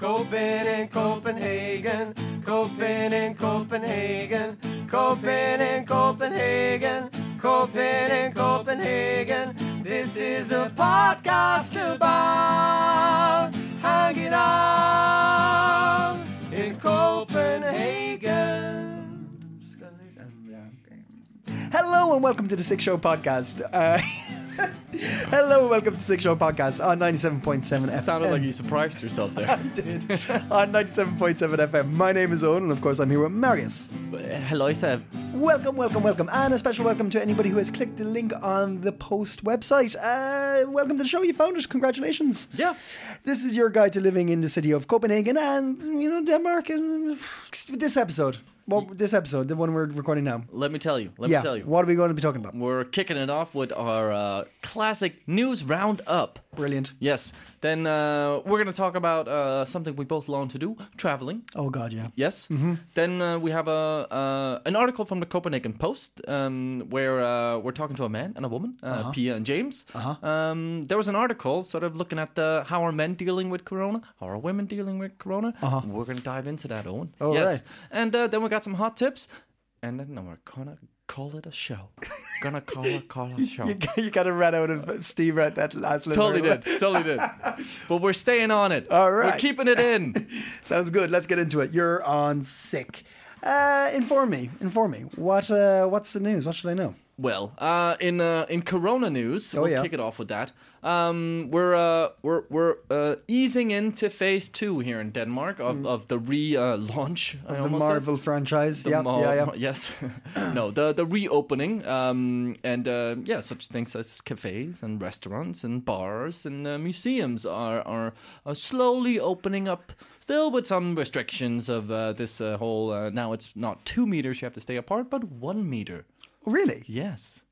Coping in Copenhagen, Coping in Copenhagen, Coping in Copenhagen, Coping in Copenhagen. This is a podcast about hanging out in Copenhagen. Hello and welcome to the Six Show Podcast. Uh, hello and welcome to Six Show Podcast on 97.7 FM. Sounded like you surprised yourself there. I did. on 97.7 FM. My name is Owen and of course I'm here with Marius. Hello, Seb. Welcome, welcome, welcome. And a special welcome to anybody who has clicked the link on the post website. Uh, welcome to the show. You found it. Congratulations. Yeah. This is your guide to living in the city of Copenhagen and, you know, Denmark. And this episode. Well, this episode, the one we're recording now. Let me tell you. Let yeah. me tell you. What are we going to be talking about? We're kicking it off with our uh, classic news roundup. Brilliant. Yes. Then uh, we're going to talk about uh, something we both long to do: traveling. Oh God, yeah. Yes. Then uh, we have a uh, an article from the Copenhagen Post um, where uh, we're talking to a man and a woman, uh, Pia and James. Um, there was an article sort of looking at the, how are men dealing with Corona, how are women dealing with Corona. We're going to dive into that, Owen. All yes. right. And uh, then we got some hot tips, and then we're gonna call it a show. gonna call it call it a show. You, you kind of ran out of steam at that last little Totally did, totally did. But we're staying on it. All right, we're keeping it in. Sounds good. Let's get into it. You're on sick. Uh, inform me. Inform me. What? Uh, what's the news? What should I know? Well, uh, in uh, in Corona news, Oh, we'll yeah. kick it off with that. Um, we're uh, we're we're uh, easing into phase two here in Denmark of, of the re-launch Mm. the Marvel franchise. The Yep, Mar- yeah, yeah. Yes. no, the the reopening. Um, and uh, yeah, such things as cafes and restaurants and bars and uh, museums are, are are slowly opening up. Still with some restrictions of uh, this uh, whole. Uh, now it's not two meters you have to stay apart, but one meter. Really? Yes.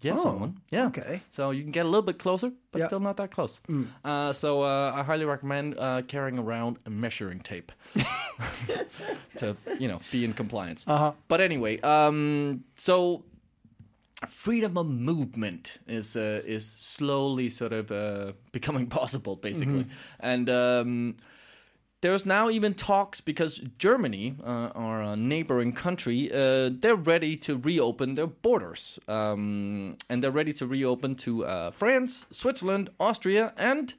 Yes, Oh, Owen. Yeah. okay. So you can get a little bit closer, but Yeah. still not that close. Uh, so uh, I highly recommend uh, carrying around a measuring tape to, you know, be in compliance. Uh-huh. But anyway, um, so freedom of movement is uh, is slowly sort of uh, becoming possible, basically, and. Um, there's now even talks because Germany, uh, our uh, neighboring country, uh, they're ready to reopen their borders, um, and they're ready to reopen to uh, France, Switzerland, Austria, and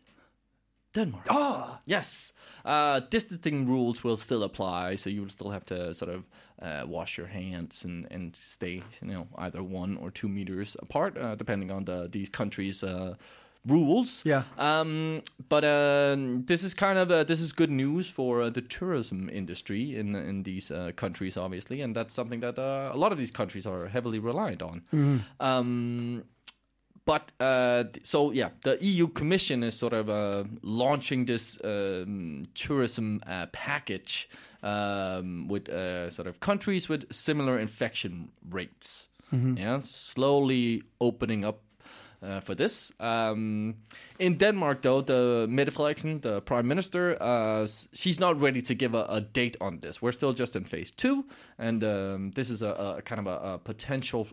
Denmark. Ah, Yes, uh, distancing rules will still apply, so you will still have to sort of uh, wash your hands and, and stay, you know, either one or two meters apart, uh, depending on the these countries' uh, rules. Yeah. Um, but uh, this is kind of uh, this is good news for uh, the tourism industry in in these uh, countries, obviously, and that's something that uh, a lot of these countries are heavily reliant on. Um, but uh, so yeah, the EU Commission is sort of uh, launching this um, tourism uh, package um, with uh, sort of countries with similar infection rates. Yeah, slowly opening up uh, for this. Um, in Denmark, though, the Mette the prime minister, uh, she's not ready to give a, a date on this. We're still just in phase two, and um, this is a, a kind of a, a potential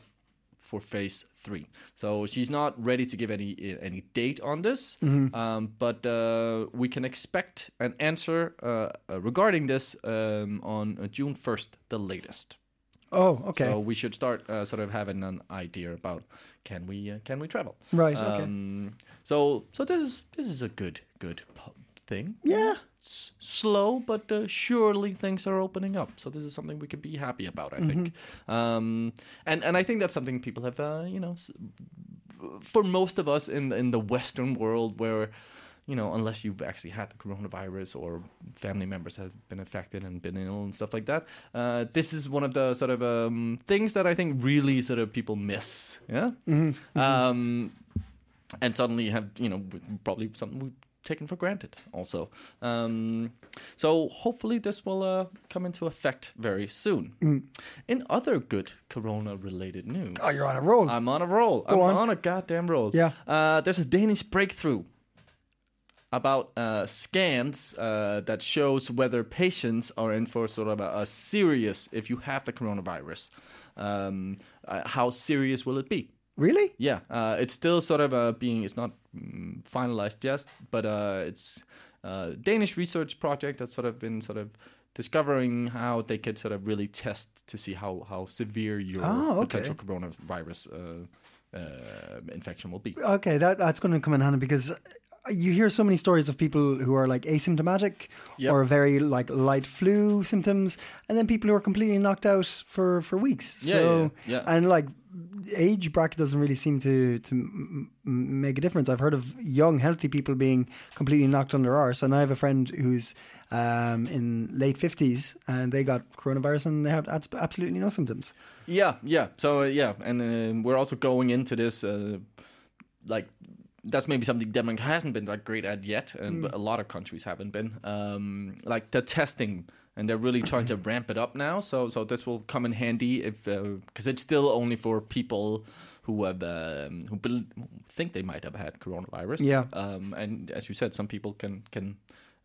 for phase three. So she's not ready to give any any date on this, um, but uh, we can expect an answer uh, uh, regarding this um, on uh, June first, the latest. Oh, okay. So we should start uh, sort of having an idea about can we uh, can we travel? Right, okay. Um, so so this is this is a good good thing. yeah. S- slow, but uh, surely things are opening up. So this is something we could be happy about. I think, Mm-hmm. um, and and I think that's something people have, uh, you know, s- for most of us in in the Western world, where you know, unless you've actually had the coronavirus or family members have been affected and been ill and stuff like that, uh, this is one of the sort of um, things that I think really sort of people miss. Yeah. Um, and suddenly you have you know probably something we've taken for granted. Also, um, so hopefully this will uh, come into effect very soon. In other good Corona-related news, Mm. Oh, you're on a roll. I'm on a roll. Go I'm on. on. a goddamn roll. Yeah. Uh, there's a Danish breakthrough about uh, scans uh, that shows whether patients are in for sort of a, a serious, if you have the coronavirus, um, uh, how serious will it be? really? Yeah, uh, it's still sort of uh, being, it's not mm, finalized yet, but uh, it's a Danish research project that's sort of been sort of discovering how they could sort of really test to see how, how severe your Oh, okay. potential coronavirus uh, uh, infection will be. Okay, that that's going to come in handy because you hear so many stories of people who are like asymptomatic Yep. or very like light flu symptoms, and then people who are completely knocked out for for weeks. Yeah, so yeah, yeah. and like age bracket doesn't really seem to to m- make a difference. I've heard of young healthy people being completely knocked under arse, and I have a friend who's um, in late fifties and they got coronavirus and they have abs- absolutely no symptoms. Yeah, yeah. So uh, yeah, and um we're also going into this uh, like that's maybe something Denmark hasn't been that great at yet, and but a lot of countries haven't been. Um, like the testing, and they're really trying to ramp it up now. So so this will come in handy if because it's still only for people who have um, who bel think they might have had coronavirus. Yeah. Um, and as you said, some people can can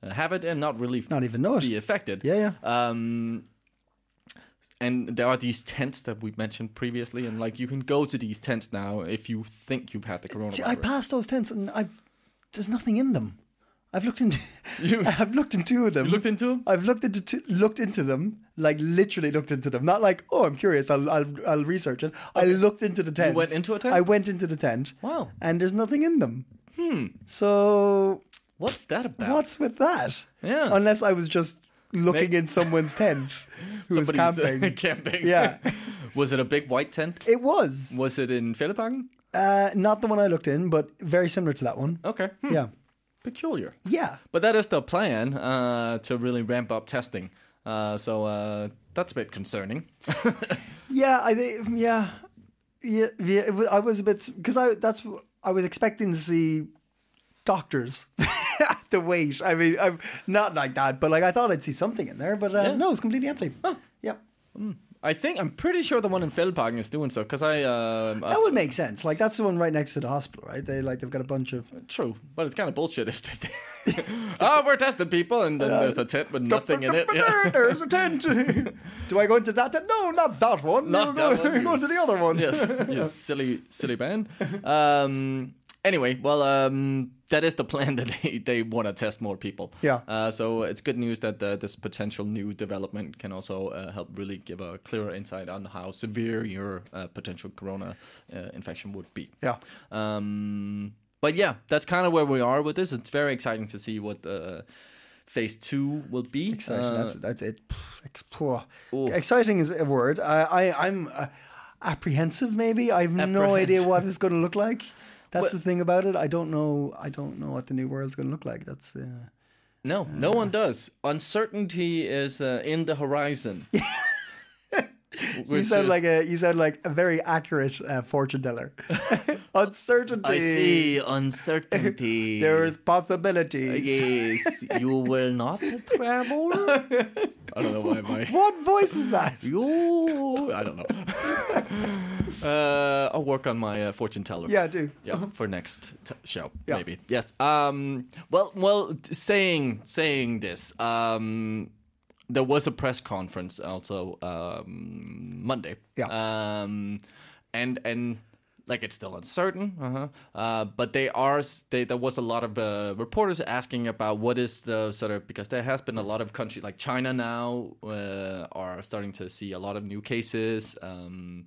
uh, have it and not really Not even know it. be affected. Yeah, yeah. Um, and there are these tents that we mentioned previously, and like you can go to these tents now if you think you've had the coronavirus. See, I passed those tents and I've there's nothing in them. I've looked into You- I've looked into them. You looked into 'em? I've looked into two, looked into them, like literally looked into them. Not like oh I'm curious, I'll I'll, I'll research it. I looked into the tent. went into a tent? I went into the tent. Wow. And there's nothing in them. Hmm. So What's that about? what's with that? Yeah. Unless I was just looking in someone's tent who was Somebody's, uh, camping. camping. Yeah. was it a big white tent? It was Was it in Fælleparken? uh, not the one I looked in, but very similar to that one. Okay. Hmm. Yeah. Peculiar. Yeah. But that is the plan uh, to really ramp up testing. Uh, so uh, that's a bit concerning. Yeah, I think yeah, yeah, yeah. I was a bit because I that's I was expecting to see doctors the wait. I mean, I'm not like that, but like I thought I'd see something in there, but uh, Yeah. no, it's completely empty. Oh. Yep, I think I'm pretty sure the one in Fælleparken is doing so because I um, that would make sense. Like that's the one right next to the hospital, right? They like they've got a bunch of True, but it's kind of bullshit if they. oh, we're testing people, and then there's a tent with nothing in it. Yeah. There's a tent. Do I go into that tent? No, not that one. Not You're that going, one. Go to the other one. yes, yes, silly, silly band. Um, anyway, well, um, that is the plan that they, they want to test more people. Yeah. Uh, so it's good news that uh, this potential new development can also uh, help really give a clearer insight on how severe your uh, potential corona uh, infection would be. Yeah. Um, but yeah, that's kind of where we are with this. It's very exciting to see what uh, phase two will be. Exciting. That's that's it. Poor. Exciting is a word. I, I I'm uh, apprehensive. Maybe I've no idea what it's going to look like. That's Well- the thing about it. I don't know. I don't know what the new world's going to look like. That's uh, no, no one does. Uncertainty is uh, in the horizon. you sound is- like a you sound like a very accurate uh, fortune teller. Uncertainty. I see uncertainty. There's possibilities. yes, you will not travel. I don't know why my What voice is that? you. I don't know. uh, I'll work on my uh, fortune teller. Yeah, I do. yeah, for next t- show, Yeah. maybe. Yes. Um. Well, well. Saying saying this. Um. There was a press conference also um, Monday. Yeah. Um. And and like it's still uncertain. Uh-huh. Uh. But they are. They, there was a lot of uh, reporters asking about what is the sort of because there has been a lot of countries like China now uh, are starting to see a lot of new cases. Um.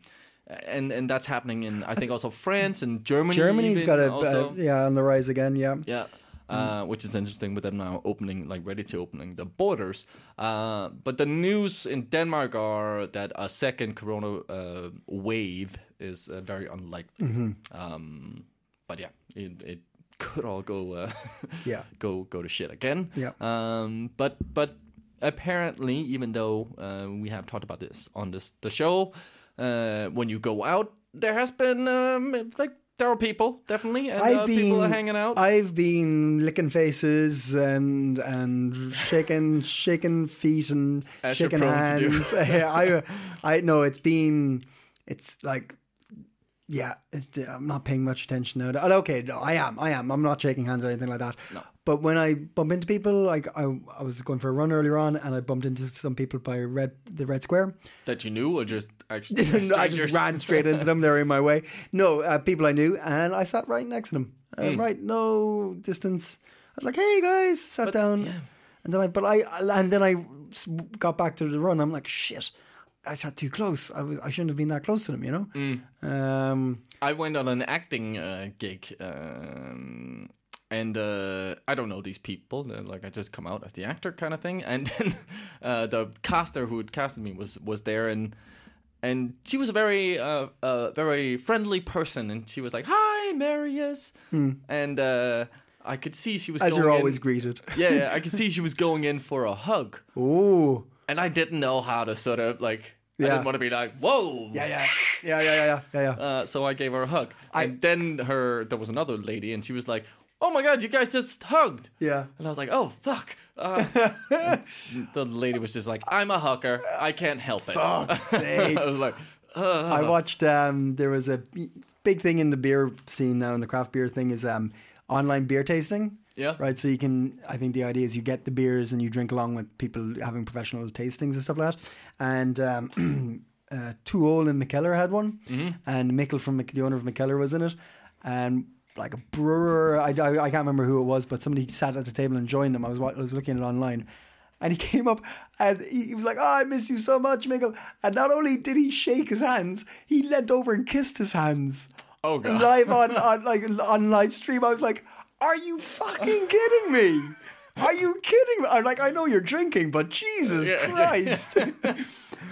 And and that's happening in I think also France and Germany. Germany's got a also. uh, yeah on the rise again. Yeah. Yeah. Uh, which is interesting with them now opening, like ready to opening the borders. Uh, but the news in Denmark are that a second corona uh, wave is uh, very unlikely. Um, but yeah, it, it could all go uh, Yeah. go go to shit again. Yeah. Um, but but apparently, even though uh, we have talked about this on this the show, uh, when you go out, there has been um, like there are people definitely, and I've uh, been people are hanging out. I've been licking faces and and shaking shaking feet and As shaking hands. I I know it's been it's like yeah, it, I'm not paying much attention now. And Okay, no, I am. I am. I'm not shaking hands or anything like that. No. But when I bump into people, like I, I was going for a run earlier on, and I bumped into some people by Red the Red Square. that you knew, or just actually No, I just ran straight into them. They're in my way. No, uh, people I knew, and I sat right next to them. Uh, Hmm. Right, no distance. I was like, "Hey guys," sat down, yeah. and then I, but I, and then I got back to the run. I'm like, "Shit, I sat too close. I was, I shouldn't have been that close to them." You know. Hmm. Um, I went on an acting uh, gig, um, and uh, I don't know these people. They're like I just come out as the actor kind of thing, and then uh, the caster who had casted me was was there, and and she was a very uh, very friendly person, and she was like, "Hi, Marius," and uh, I could see she was as you're in- always greeted. yeah, yeah, I could see she was going in for a hug, Oh, and I didn't know how to sort of like. I didn't want to be like, "Whoa!" yeah, yeah, yeah, yeah, yeah, yeah, yeah. Uh, so I gave her a hug. and then her there was another lady, and she was like, "Oh my god, you guys just hugged!" yeah. And I was like, "Oh fuck!" Uh, the lady was just like, "I'm a hooker. I can't help it." Fuck's sake. I was like, uh, I watched. Um, there was a big thing in the beer scene now, in the craft beer thing, is um, online beer tasting. Yeah. Right. So you can. I think the idea is you get the beers and you drink along with people having professional tastings and stuff like that. And um, uh, To Øl and Mikkeller had one, and Mikkel from Mc- the owner of Mikkeller was in it, and. Like a brewer, I, I, I can't remember who it was, but somebody sat at the table and joined them. I was I was looking at it online, and he came up and he, he was like, "Oh, I miss you so much, Michael." And not only did he shake his hands, he leant over and kissed his hands Oh, God. live on, on like on live stream. I was like, "Are you fucking kidding me? Are you kidding me?" I'm like, "I know you're drinking, but Jesus Yeah. Christ."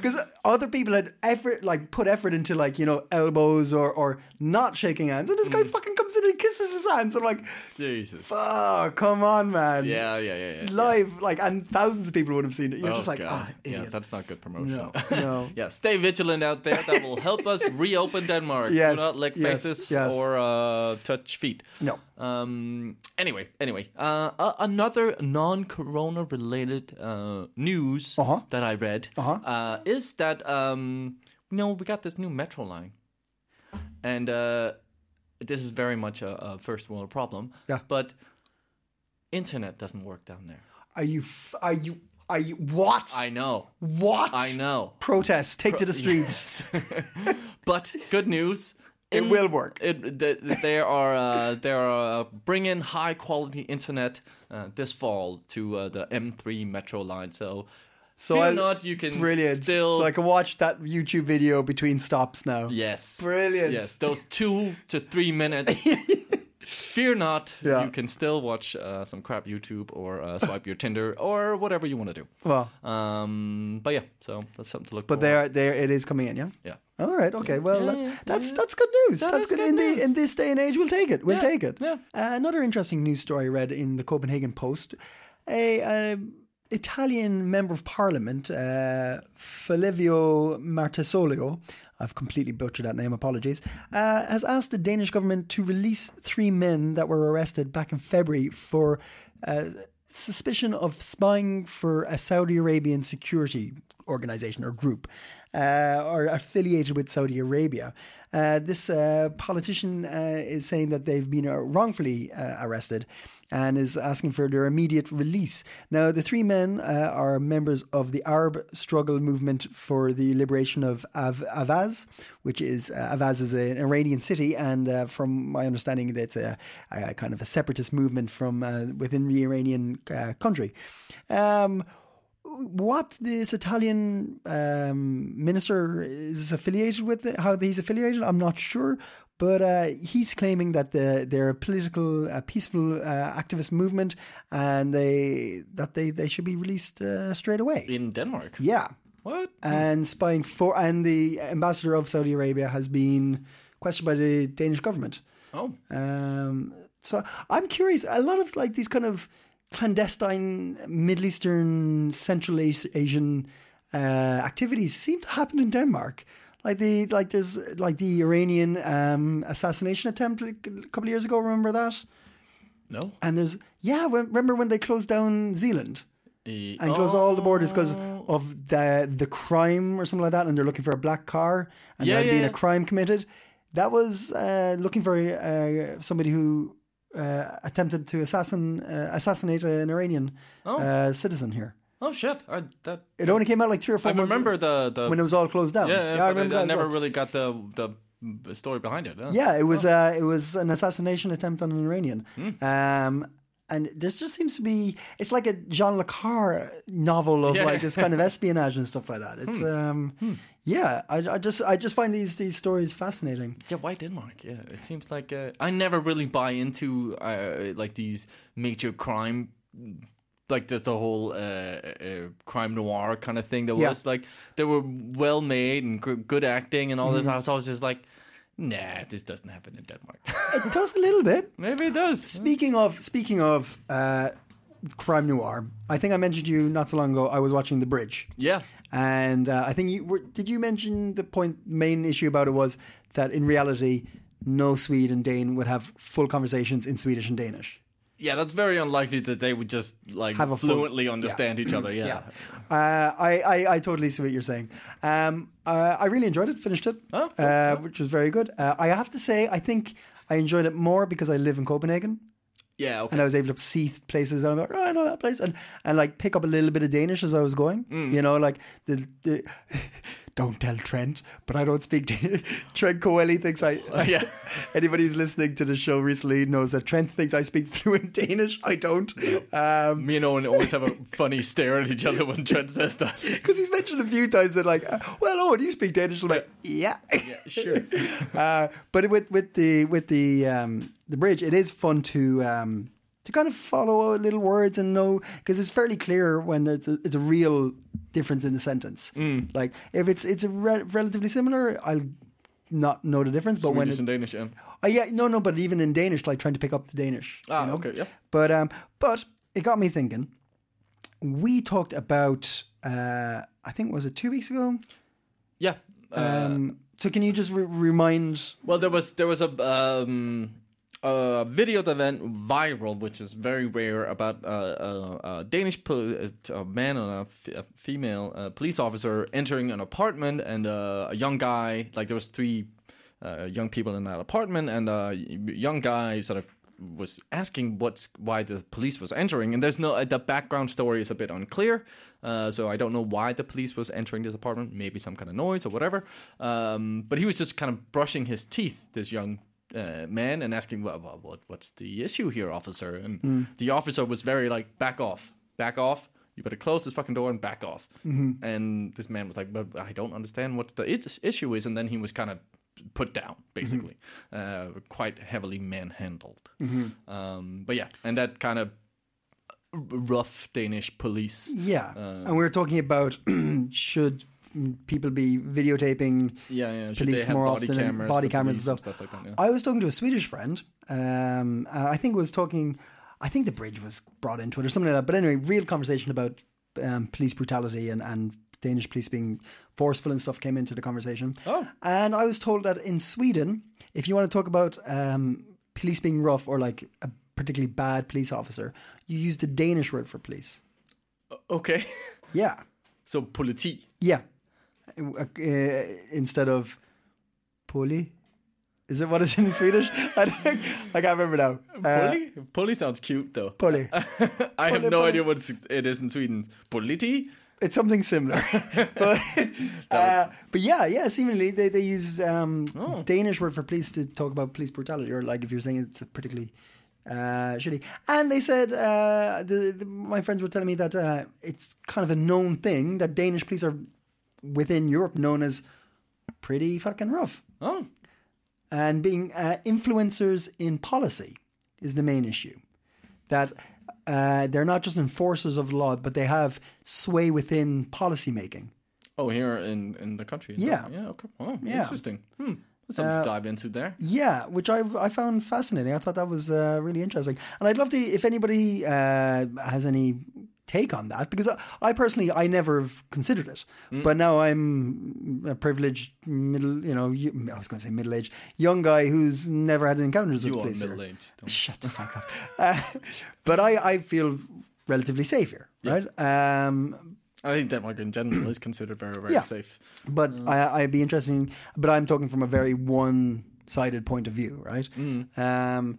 Because other people had effort, like put effort into like you know elbows or or not shaking hands, and this Mm. guy fucking comes in and kisses his hands. I'm like, Jesus. "Oh, come on, man!" Yeah, yeah, yeah, yeah. live, like, and thousands of people would have seen it. You're Oh, just like, God. ah, yeah, that's not good promotion. no, no. yeah, stay vigilant out there. That will help us reopen Denmark. Yes, Do not lick yes, faces yes. or uh, touch feet. No. Um. Anyway, anyway, uh, uh, another non-corona related uh, news Uh-huh. that I read Uh-huh. uh, is that um, you know, we got this new metro line, and uh, this is very much a, a first world problem. Yeah. But internet doesn't work down there. Are you? f- Are you? Are you? What? I know. what? I know. Protest. Take to the streets. But good news. It will work. It, the, there are uh, there are uh, bring in high quality internet uh, this fall to uh, the M3 metro line. So, So fear I'll- not, you can Brilliant. still So I can watch that YouTube video between stops now. yes, Brilliant. Yes, those two to three minutes. fear not, Yeah. you can still watch uh, some crap YouTube or uh, swipe your Tinder or whatever you want to do. Well, Um, but yeah, so that's something to look. but there, there, it is coming in. Yeah. yeah. All right. Okay. Well, Yeah, that's yeah, that's, that's good news. That that's good, good in news. the in this day and age. We'll take it. We'll take it. yeah. Uh, another interesting news story I read in the Copenhagen Post. A, a Italian member of parliament, uh, Fulvio Martesolio, I've completely butchered that name, apologies, uh, has asked the Danish government to release three men that were arrested back in February for uh, suspicion of spying for a Saudi Arabian security organization or group uh, or affiliated with Saudi Arabia. Uh, this uh, politician uh, is saying that they've been uh, wrongfully uh, arrested and is asking for their immediate release. Now, the three men uh, are members of the Arab struggle movement for the liberation of Av- Ahvaz, which is uh, Ahvaz is an Iranian city, and uh, from my understanding, that's a, a kind of a separatist movement from uh, within the Iranian uh, country. Um, what this Italian um, minister is affiliated with, how he's affiliated, I'm not sure. But uh, he's claiming that the, they're a political, uh, peaceful uh, activist movement, and they that they, they should be released uh, straight away. In Denmark. Yeah, What? and spying for, and the ambassador of Saudi Arabia has been questioned by the Danish government. Oh. Um, so I'm curious. A lot of like these kind of clandestine Middle Eastern, Central Asian uh, activities seem to happen in Denmark. Like the like there's like the Iranian um, assassination attempt a couple of years ago. Remember that? No. And there's yeah. when- Remember when they closed down Zealand E- and closed all the borders because Oh. of the the crime or something like that, and they're looking for a black car and Yeah, there had yeah, been yeah. a crime committed. That was uh, looking for uh, somebody who uh, attempted to assassin uh, assassinate an Iranian uh, citizen here. Oh shit! I, that It only came out like three or four I remember the the when it was all closed down. yeah, yeah, I but remember I, that. as never well. really got the the story behind it. huh? Yeah, it was uh, it was an assassination attempt on an Iranian. Hmm. Um, and this just seems to be it's like a Jean Le Carre novel of Yeah. like this kind of espionage and stuff like that. It's um, yeah, I, I just I just find these these stories fascinating. Yeah, why Denmark? Yeah, it seems like uh, I never really buy into uh, like these major crime, like the, the whole uh, uh, crime noir kind of thing. That Yeah. was like they were well made and g- good acting and all Mm-hmm. that. I was just like, nah, this doesn't happen in Denmark. It does a little bit. Maybe it does. Speaking of speaking of uh, crime noir, I think I mentioned to you not so long ago. I was watching The Bridge. Yeah. And uh, I think you were, did you mention the point main issue about it was that in reality, no Swede and Dane would have full conversations in Swedish and Danish. Yeah, that's very unlikely that they would just like Have a full- fluently understand each other. Yeah. Uh, I, I, I totally see what you're saying. Um, uh, I really enjoyed it, finished it, Oh, cool. uh, which was very good. Uh, I have to say, I think I enjoyed it more because I live in Copenhagen. Yeah. Okay. and I was able to see places and I'm like, oh, I know that place, and and like pick up a little bit of Danish as I was going. Mm. You know, like the the. Don't tell Trent, but I don't speak. Danish. Trent Coeli thinks I. yeah. Anybody who's listening to the show recently knows that Trent thinks I speak fluent Danish. I don't. Um, Me and Owen always have a funny stare at each other when Trent says that. because he's mentioned a few times that like, uh, well, Owen, you speak Danish? I'm like, yeah, Yeah, sure. uh, but with with the with the um, the bridge, it is fun to um, to kind of follow little words and know because it's fairly clear when it's a, it's a real difference in the sentence. Like if it's it's a re- relatively similar, I'll not know the difference. But when Swedish it, and Danish, yeah. oh, yeah, no, no, but even in Danish, like trying to pick up the Danish. Ah, you know? okay, yeah. But um, but it got me thinking. We talked about uh, I think was it two weeks ago. Yeah. Uh, Um, so can you just re- remind? well, there was there was a um, a video that went viral, which is very rare, about uh, a, a Danish po- a man and a, f- a female uh, police officer entering an apartment, and uh, a young guy. Like there was three uh, young people in that apartment, and a young guy sort of was asking what's why the police was entering, and there's no the background story is a bit unclear. Uh, so I don't know why the police was entering this apartment. Maybe some kind of noise or whatever. Um, but he was just kind of brushing his teeth. This young uh, man and asking, "What, what, what what's the issue here, officer?" And the officer was very like, "Back off, back off." You better close this fucking door and back off. And this man was like, "But I don't understand what the it- issue is." And then he was kind of put down, basically, uh, quite heavily manhandled. Um, but yeah, and that kind of rough Danish police. Yeah, Uh, and we were talking about should people be videotaping Yeah, yeah. Police more body often cameras, body cameras and stuff. like that? Yeah. I was talking to a Swedish friend. Um, I think was talking. I think the bridge was brought into it or something like that. But anyway, real conversation about um, police brutality and, and Danish police being forceful and stuff came into the conversation. Oh. and I was told that in Sweden, if you want to talk about um, police being rough or like a particularly bad police officer, you use the Danish word for police. Okay. Yeah, so politi. yeah. Uh, instead of poli. Is it what is in Swedish? I, I can't remember now. Uh, Poli? Poli sounds cute though. Poli. I have no poli. idea what it is in Sweden. Politi? It's something similar, but uh, but yeah, yeah. Seemingly they they use um, Oh. Danish word for police to talk about police brutality, or like if you're saying it's particularly uh, shitty. And they said uh, the, the my friends were telling me that uh, it's kind of a known thing that Danish police are within Europe known as pretty fucking rough, Oh. and being uh, influencers in policy is the main issue. That. Uh, they're not just enforcers of the law, but they have sway within policy making. Oh, here in, in the country. Yeah. that- Yeah, okay. Oh, Yeah. interesting. Hmm. That's something Uh, to dive into there. Yeah, which I I found fascinating. I thought that was uh, really interesting, and I'd love to if anybody uh, has any take on that because I, I personally I never have considered it, but now I'm a privileged middle, you know, I was going to say middle aged young guy who's never had encounters with You are police. middle aged. Shut the fuck up. Uh, but I, I feel relatively safe here, right? Um, I think Denmark in general is considered very, very Yeah. safe. but I, I'd be interested. In, but I'm talking from a very one-sided point of view, right? Um,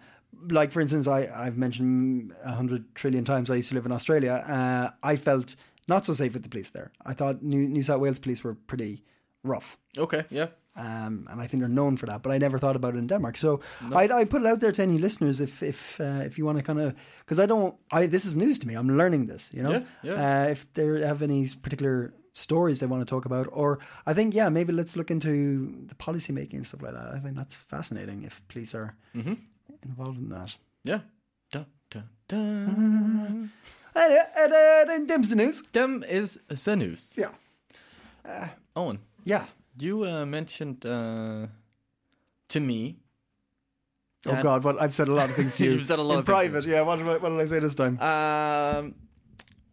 like for instance, I, I've mentioned a hundred trillion times I used to live in Australia. Uh, I felt not so safe with the police there. I thought New, New South Wales police were pretty rough. Okay, yeah. Um, and I think they're known for that, but I never thought about it in Denmark. So I'd, I'd put it out there to any listeners if if uh, if you want to kind of because I don't I this is news to me. I'm learning this, you know. Yeah, yeah. Uh, if they have any particular stories they want to talk about, or I think yeah, maybe let's look into the policy making and stuff like that. I think that's fascinating if police are Mm-hmm. Involved in that. Yeah. Da, da, da. Anyway, and, uh, then Dim's the news. Them is the news. Yeah, Owen, yeah. you uh, mentioned uh, to me. Oh God, what I've said a lot of things to you. You've said a lot in of things private. Yeah, what did, I, what did I say this time? Um,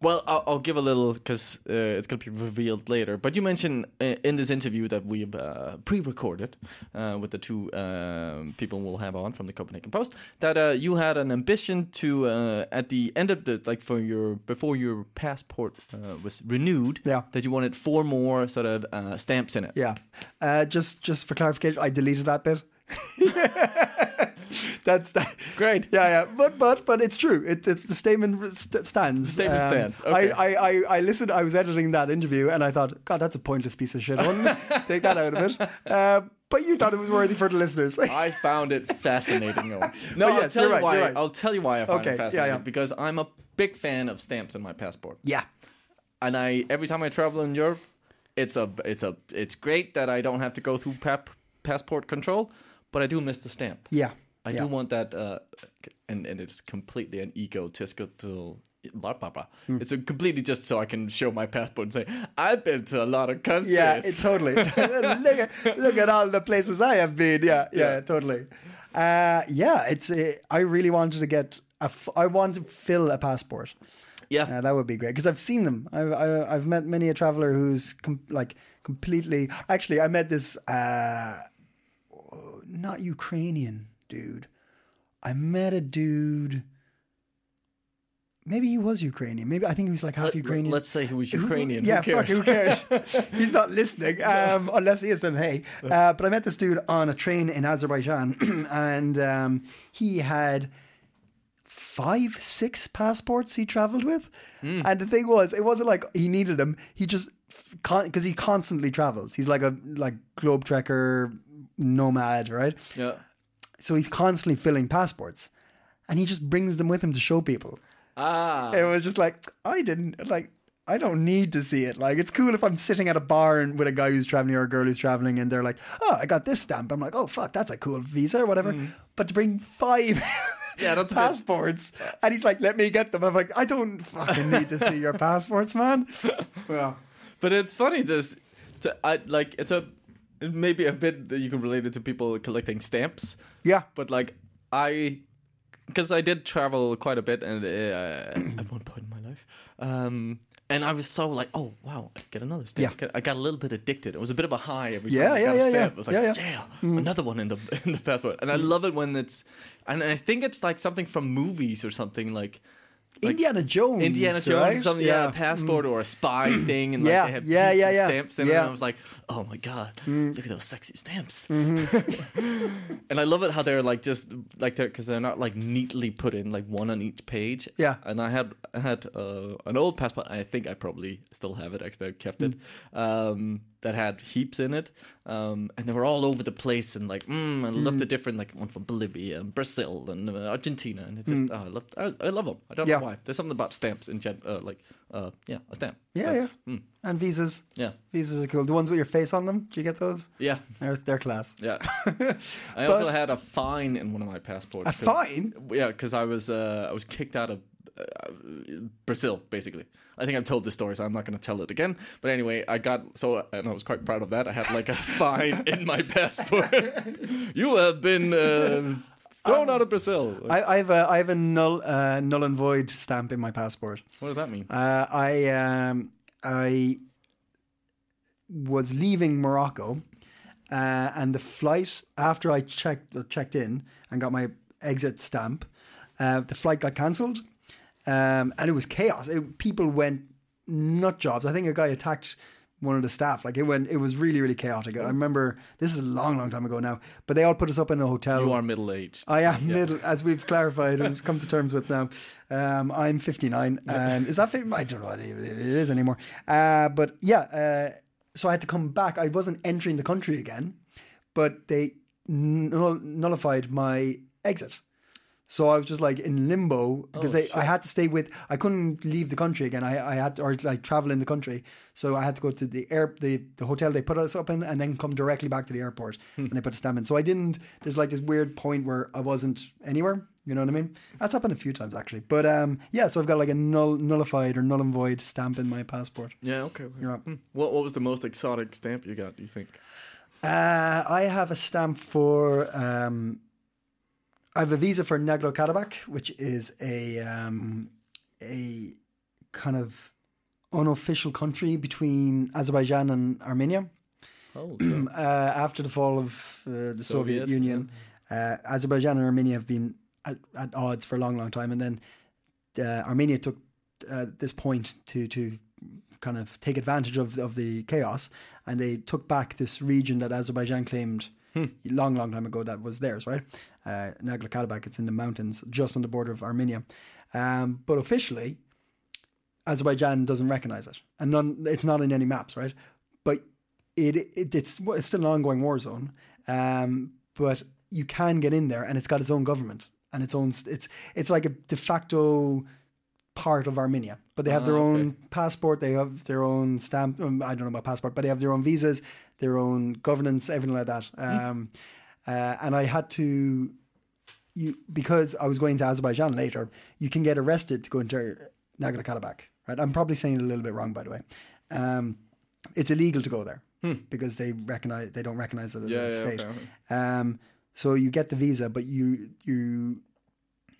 well, I'll, I'll give a little because uh, it's going to be revealed later. But you mentioned uh, in this interview that we uh, pre-recorded uh, with the two um, people we'll have on from the Copenhagen Post that uh, you had an ambition to uh, at the end of the like for your before your passport uh, was renewed. Yeah. That you wanted four more sort of uh, stamps in it. Yeah. Uh, just just for clarification, I deleted that bit. That's that. Great. Yeah, yeah, but but but it's true. It, it's the statement st- stands. The statement stands, okay. I, I, I, I listened. I was editing that interview, and I thought, God, that's a pointless piece of shit. I take that out of it. Uh, but you thought it was worthy for the listeners. I found it fascinating. No, But I'll yes, tell you're right, why. right. I'll tell you why I find Okay, it yeah, fascinating. yeah. Because I'm a big fan of stamps in my passport. yeah, and I every time I travel in Europe, it's a it's a it's great that I don't have to go through pap, passport control, but I do miss the stamp. yeah. I yeah. do want that, uh, and and it's completely an egotistical. Blah, blah, blah. Hmm. It's a completely just so I can show my passport and say I've been to a lot of countries. Yeah, it totally. look at look at all the places I have been. Yeah, yeah, Yeah. totally. Uh, yeah, it's. Uh, I really wanted to get. A f- I want to fill a passport. yeah. Uh, that would be great because I've seen them. I've I, I've met many a traveler who's com- like completely. Actually, I met this uh, not Ukrainian dude. I met a dude. Maybe he was Ukrainian. Maybe I think he was like half Let- Ukrainian. Let's say he was Who- Ukrainian. Yeah, Who cares? fuck, who cares? He's not listening, um, unless he is. Then hey, uh, but I met this dude on a train in Azerbaijan, and um, he had five, six passports he traveled with. Hmm. And the thing was, it wasn't like he needed them. He just because he constantly travels. He's like a like globe trekker nomad, right? yeah. So he's constantly filling passports, and he just brings them with him to show people. Ah. It was just like I didn't like. I don't need to see it. Like it's cool if I'm sitting at a bar and with a guy who's traveling or a girl who's traveling, and they're like, "Oh, I got this stamp." I'm like, "Oh, fuck, that's a cool visa or whatever." But to bring five Mm. Yeah, that's a bit- passports, and he's like, "Let me get them." I'm like, "I don't fucking need to see your passports, man." Yeah. But it's funny this, to, I like it's a it may be a bit that you can relate it to people collecting stamps. Yeah. But like I, because I did travel quite a bit, and uh, at one point in my life, um, and I was so like, oh wow, I get another stamp. Yeah. I got a little bit addicted. It was a bit of a high every Yeah, time I yeah, got a yeah, stamp. yeah. It was like, Yeah, yeah, yeah. Mm. another one in the in the passport, and I love it when it's, and I think it's like something from movies or something like. Like Indiana Jones. Indiana Jones, right? something, yeah, a passport or a spy thing, and like Yeah, they have yeah, yeah, yeah. stamps in it. And I was like, oh my god, look at those sexy stamps. Mm-hmm. and I love it how they're like just like they're because they're not like neatly put in like one on each page. Yeah. And I had I had uh, an old passport. I think I probably still have it. Actually, I kept it. Um, that had heaps in it, um, and they were all over the place. And like, mm, I loved the different like one from Bolivia and Brazil and uh, Argentina, and it just oh, I love I, I love them. I don't Yeah. know why. There's something about stamps in gen, uh, like uh, yeah, a stamp. Yeah, That's- mm, And visas. yeah, Visas are cool. The ones with your face on them. Do you get those? yeah. They're they're class. Yeah. I also had a fine in one of my passports. A fine? Yeah, because I was uh, I was kicked out of uh, Brazil, basically. I think I've told this story, so I'm not going to tell it again. But anyway, I got so, and I was quite proud of that. I had like a fine in my passport. you have been uh, Thrown out of Brazil. I, I have a I have a null uh, null and void stamp in my passport. what does that mean? Uh, I um, I was leaving Morocco, uh, and the flight after I checked checked in and got my exit stamp, uh, the flight got cancelled, um, and it was chaos. It, people went nut jobs. I think a guy attacked one of the staff. Like it went, it was really really chaotic. I remember this is a long long time ago now, but they all put us up in a hotel. you are middle aged. I am middle, as we've clarified and come to terms with now. Um, I'm 59, and is that 50? I don't know what it is anymore. Uh, but yeah, uh, so I had to come back. I wasn't entering the country again, but they nullified my exit. So I was just like in limbo because they, I had to stay with. I couldn't leave the country again. I, I had to, or like travel in the country. So I had to go to the air, the, the hotel they put us up in, and then come directly back to the airport. And they put a stamp in. So I didn't. There's like this weird point where I wasn't anywhere. You know what I mean? That's happened a few times actually. But um, yeah. So I've got like a null, nullified or null and void stamp in my passport. Yeah, okay. Yeah. Hmm. What What was the most exotic stamp you got? Do you think? Uh, I have a stamp for. Um, I have a visa for Nagorno Karabakh, which is a um, a kind of unofficial country between Azerbaijan and Armenia. Oh, uh, after the fall of uh, the Soviet, Soviet, Union, uh, Azerbaijan and Armenia have been at, at odds for a long, long time, and then uh, Armenia took uh, this point to to kind of take advantage of of the chaos, and they took back this region that Azerbaijan claimed long, long time ago that was theirs, right? Uh, Nagorno Karabakh, it's in the mountains just on the border of Armenia, um, but officially. Azerbaijan doesn't recognize it, and none. It's not in any maps, right? But it, it it's it's still an ongoing war zone. Um, but you can get in there, and it's got its own government and its own. It's it's like a de facto part of Armenia, but they have their own passport. They have their own stamp. um, I don't know about passport, but they have their own visas, their own governance, everything like that. Um, uh, and I had to you because I was going to Azerbaijan later, you can get arrested to go into Nagorno Karabakh. Right, I'm probably saying it a little bit wrong, by the way. Um, it's illegal to go there because they recognize they don't recognize it as Yeah, a state. okay, okay. Um, so you get the visa, but you you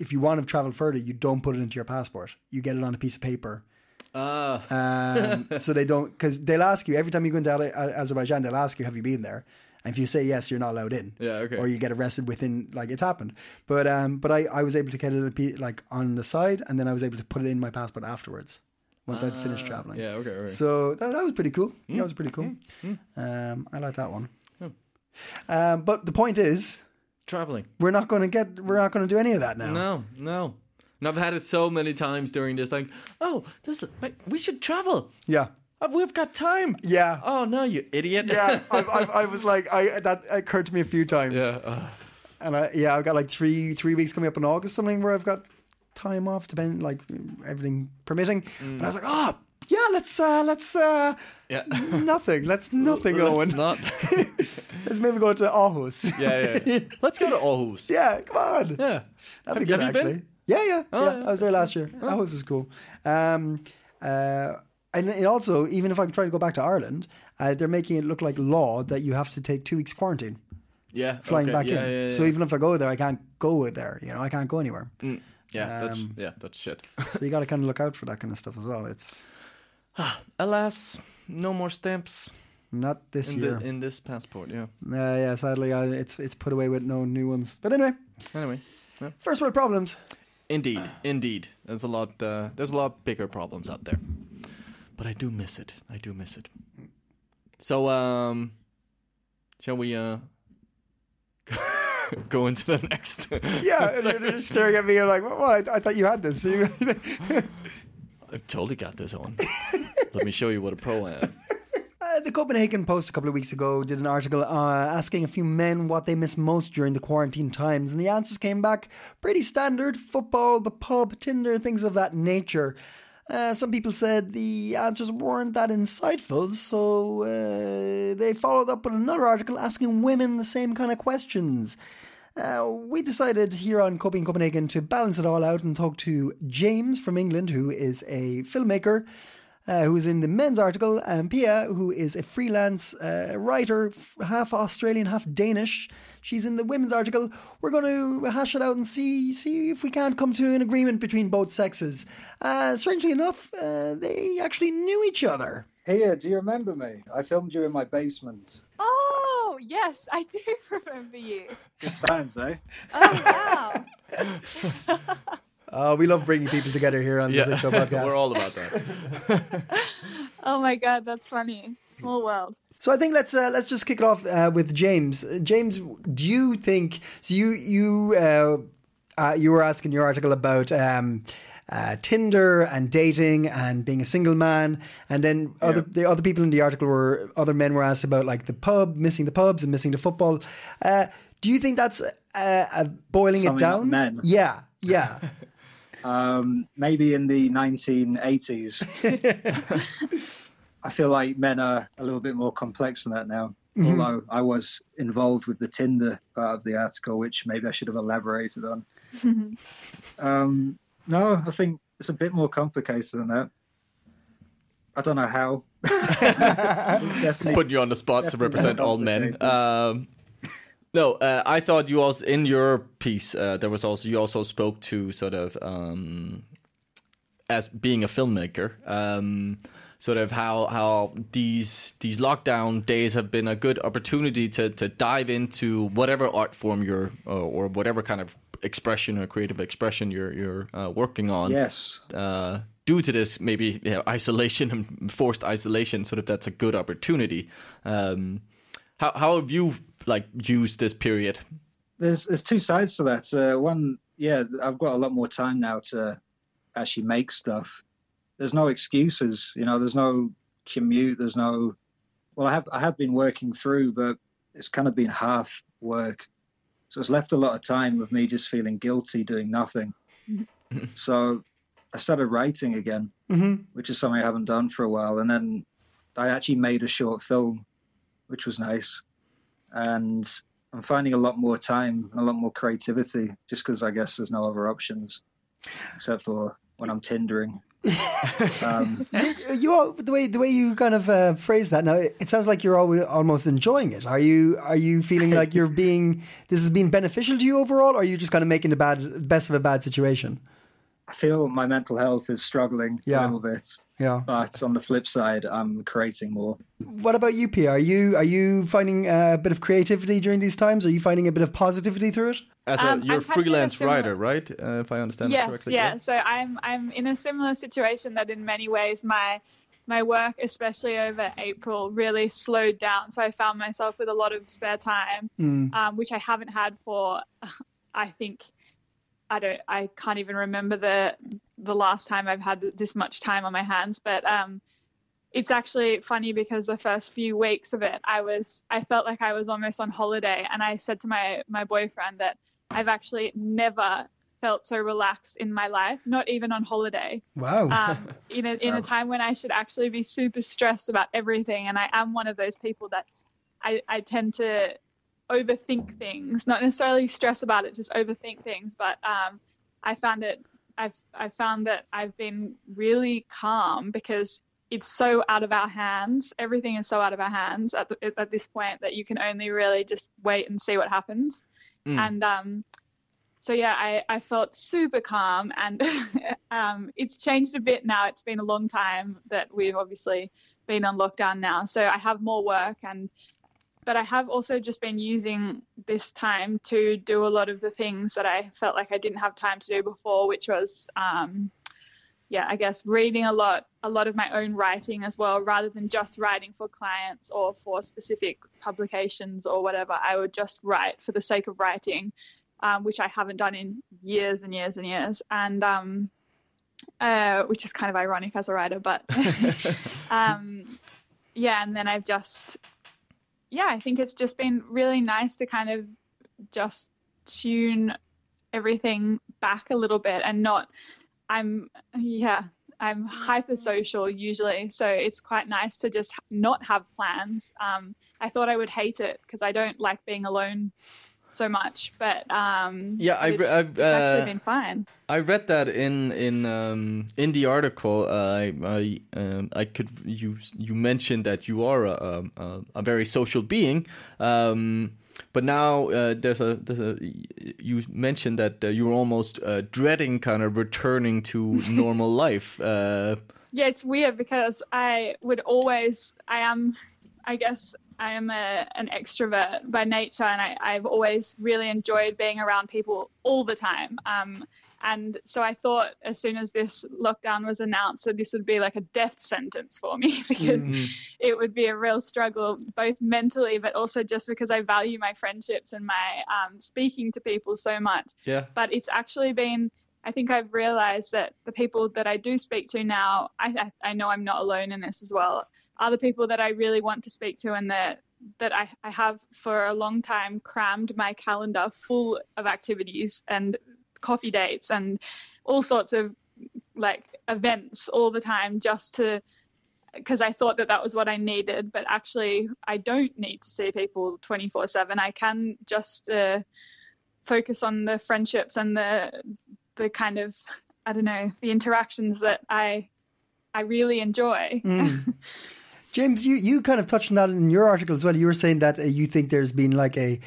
if you want to travel further, you don't put it into your passport. You get it on a piece of paper. Ah, Um, so they don't because they'll ask you every time you go into Azerbaijan. They'll ask you, "Have you been there?" And if you say yes, you're not allowed in. Yeah, okay. Or you get arrested within like it's happened. But um, but I, I was able to get it like on the side, and then I was able to put it in my passport afterwards once I'd finished traveling. yeah, okay. So that, that was pretty cool. Hmm. That was pretty cool. Um, I like that one. Um, but the point is, Traveling. we're not going to get. We're not going to do any of that now. No, no. And I've had it so many times during this Like, Oh, this is, wait, we should travel. Yeah. Uh, We've got time. Yeah. Oh no, you idiot. Yeah, I, I, I was like, I that occurred to me a few times. yeah. uh, and I, yeah, I've got like three three weeks coming up in August, something where I've got time off, depending like everything permitting. But I was like, oh yeah, let's uh let's uh yeah. nothing, let's nothing, Let's Owen. not. Let's maybe go to Aarhus. yeah, yeah. Let's go to Aarhus. yeah, come on. Yeah. That'd be good have you actually. been? Yeah, yeah, Oh, yeah. yeah. I was there last year. Aarhus is cool. Um, uh, and it also, even if I try to go back to Ireland, uh, they're making it look like law that you have to take two weeks quarantine. Yeah. flying okay, back yeah, in. Yeah, So even if I go there, I can't go there. You know, I can't go anywhere. Mm, yeah, that's um, yeah, that's shit. So you got to kind of look out for that kind of stuff as well. It's Alas, no more stamps not this in, year. the, in this passport. Yeah. Uh, yeah, sadly, I, it's it's put away with no new ones. But anyway, Anyway, first world problems. indeed, indeed, there's a lot. Uh, there's a lot bigger problems out there, but I do miss it. I do miss it. So, um, shall we uh go into the next? Yeah, and you're just staring at me. You're like, "What? I, I thought you had this." So you, I've totally got this on. Let me show you what a pro am. Uh, the Copenhagen Post a couple of weeks ago did an article uh, asking a few men what they miss most during the quarantine times, and the answers came back pretty standard: football, the pub, Tinder, things of that nature. Uh, some people said the answers weren't that insightful, so uh, they followed up with another article asking women the same kind of questions. Uh, we decided here on Coping Copenhagen to balance it all out and talk to James from England, who is a filmmaker uh, who's in the men's article, and Pia, who is a freelance uh, writer, half Australian, half Danish. She's in the women's article. We're going to hash it out and see see if we can't come to an agreement between both sexes. Uh, strangely enough, uh, they actually knew each other. Here, do you remember me? I filmed you in my basement. Oh, yes, I do remember you. Good times, eh? Oh, wow. Uh, we love bringing people together here on the Zip Show podcast. We're all about that. Oh, my God, that's funny. Small world. So I think let's uh, let's just kick it off uh, with James. Uh, James, do you think? So you you uh, uh, you were asking your article about um, uh, Tinder and dating and being a single man, and then other the other people in the article were other men were asked about like the pub, missing the pubs and missing the football. Uh, do you think that's uh, uh, boiling it Summing up down? men. Yeah, yeah. Um, maybe in the 1980s. I feel like men are a little bit more complex than that now. Although I was involved with the Tinder part of the article, which maybe I should have elaborated on. um, no, I think it's a bit more complicated than that. I don't know how. Putting you on the spot to represent all men. Um, no, uh, I thought you also in your piece uh, there was also you also spoke to sort of um, as being a filmmaker, um, sort of how how these these lockdown days have been a good opportunity to to dive into whatever art form you're or, or whatever kind of expression or creative expression you're you're uh, working on yes. uh, due to this maybe you know, isolation and forced isolation, sort of that's a good opportunity. Um, how how have you like used this period? there's there's two sides to that. Uh, one, yeah, I've got a lot more time now to actually make stuff. There's no excuses, you know. There's no commute. There's no. Well, I have I have been working through, but it's kind of been half work, so it's left a lot of time with me just feeling guilty doing nothing. so I started writing again, hmm which is something I haven't done for a while, and then I actually made a short film, which was nice, and I'm finding a lot more time and a lot more creativity just because I guess there's no other options except for when I'm tindering. Um, you, all- the way the way you kind of uh, phrase that now, it, it sounds like you're always almost enjoying it. Are you are you feeling like you're being this has been beneficial to you overall, or are you just kind of making the bad best of a bad situation? I feel my mental health is struggling Yeah. a little bit, Yeah. but on the flip side, I'm creating more. What about you, P? Are you are you finding uh, a bit of creativity during these times? Are you finding a bit of positivity through it? As a Um, you're a I'm kind of in a freelance similar- writer, right? Uh, if I understand it yes correctly. yeah so i'm i'm in a similar situation that in many ways my my work especially over april really slowed down so i found myself with a lot of spare time um, which i haven't had for i think i don't i can't even remember the the last time i've had this much time on my hands but um it's actually funny because the first few weeks of it i was i felt like i was almost on holiday and i said to my my boyfriend that i've actually never felt so relaxed in my life not even on holiday Wow. um, in a in a time when I should actually be super stressed about everything, and I am one of those people that I, I tend to overthink things, not necessarily stress about it, just overthink things. But um, I found it. I've I found that I've been really calm because it's so out of our hands. Everything is so out of our hands at the, at this point that you can only really just wait and see what happens. And um, so yeah, I, I felt super calm, and um, it's changed a bit now. It's been a long time that we've obviously been on lockdown now, so I have more work, and but I have also just been using this time to do a lot of the things that I felt like I didn't have time to do before, which was um, yeah, I guess reading a lot, a lot of my own writing as well, rather than just writing for clients or for specific publications or whatever. I would just write for the sake of writing, um, which I haven't done in years and years and years, and um, uh, which is kind of ironic as a writer, but um, yeah. And then I've just, yeah, I think it's just been really nice to kind of just tune everything back a little bit and not I'm yeah, I'm hyper social usually, so it's quite nice to just not have plans. Um, I thought I would hate it because I don't like being alone so much. But um, Yeah, I- it's, I- it's actually uh, been fine. I read that in in um, in the article. Uh, I I, um, I could you you mentioned that you are a um, a, a very social being, um, but now uh, there's a there's a you mentioned that uh, you were almost uh, dreading kind of returning to normal life. Uh, Yeah, it's weird because I would always, I am, I guess I am a, an extrovert by nature, and I, I've always really enjoyed being around people all the time. Um, and so I thought as soon as this lockdown was announced that this would be like a death sentence for me because it would be a real struggle, both mentally, but also just because I value my friendships and my um, speaking to people so much. Yeah, but it's actually been i think i've realized that the people that i do speak to now i, I know i'm not alone in this as well are the people that i really want to speak to and that that I, I have for a long time crammed my calendar full of activities and coffee dates and all sorts of like events all the time just to because I thought that that was what I needed, but actually I don't need to see people 24 7. I can just uh, focus on the friendships and the the kind of I don't know the interactions that I I really enjoy. James, you, you kind of touched on that in your article as well. You were saying that uh, you think there's been like a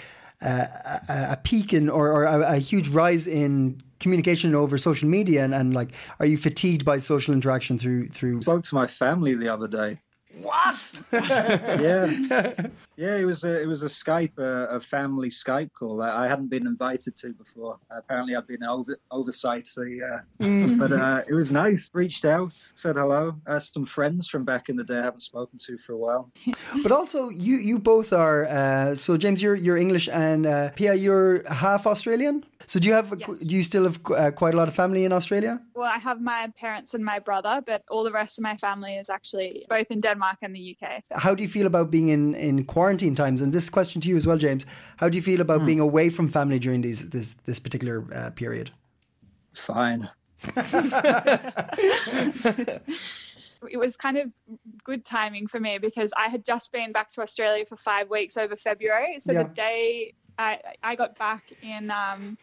uh, a, a peak in or, or a, a huge rise in communication over social media, and, and like, are you fatigued by social interaction through through? spoke to my family the other day. What? Yeah, yeah. It was a it was a Skype, uh, a family Skype call that I hadn't been invited to before. Apparently, I've been over oversight. So yeah, but uh, it was nice. Reached out, said hello. Uh, some friends from back in the day I haven't spoken to for a while. But also, you you both are. Uh, so James, you're you're English, and uh, Pia, you're half Australian. So do you have? Yes. Do you still have uh, quite a lot of family in Australia? Well, I have my parents and my brother, but all the rest of my family is actually both in Denmark and the UK. How do you feel about being in, in quarantine times? And this question to you as well, James. How do you feel about being away from family during these this this particular uh, period? Fine. it was kind of good timing for me because I had just been back to Australia for five weeks over February. So Yeah. the day I, I got back in, um,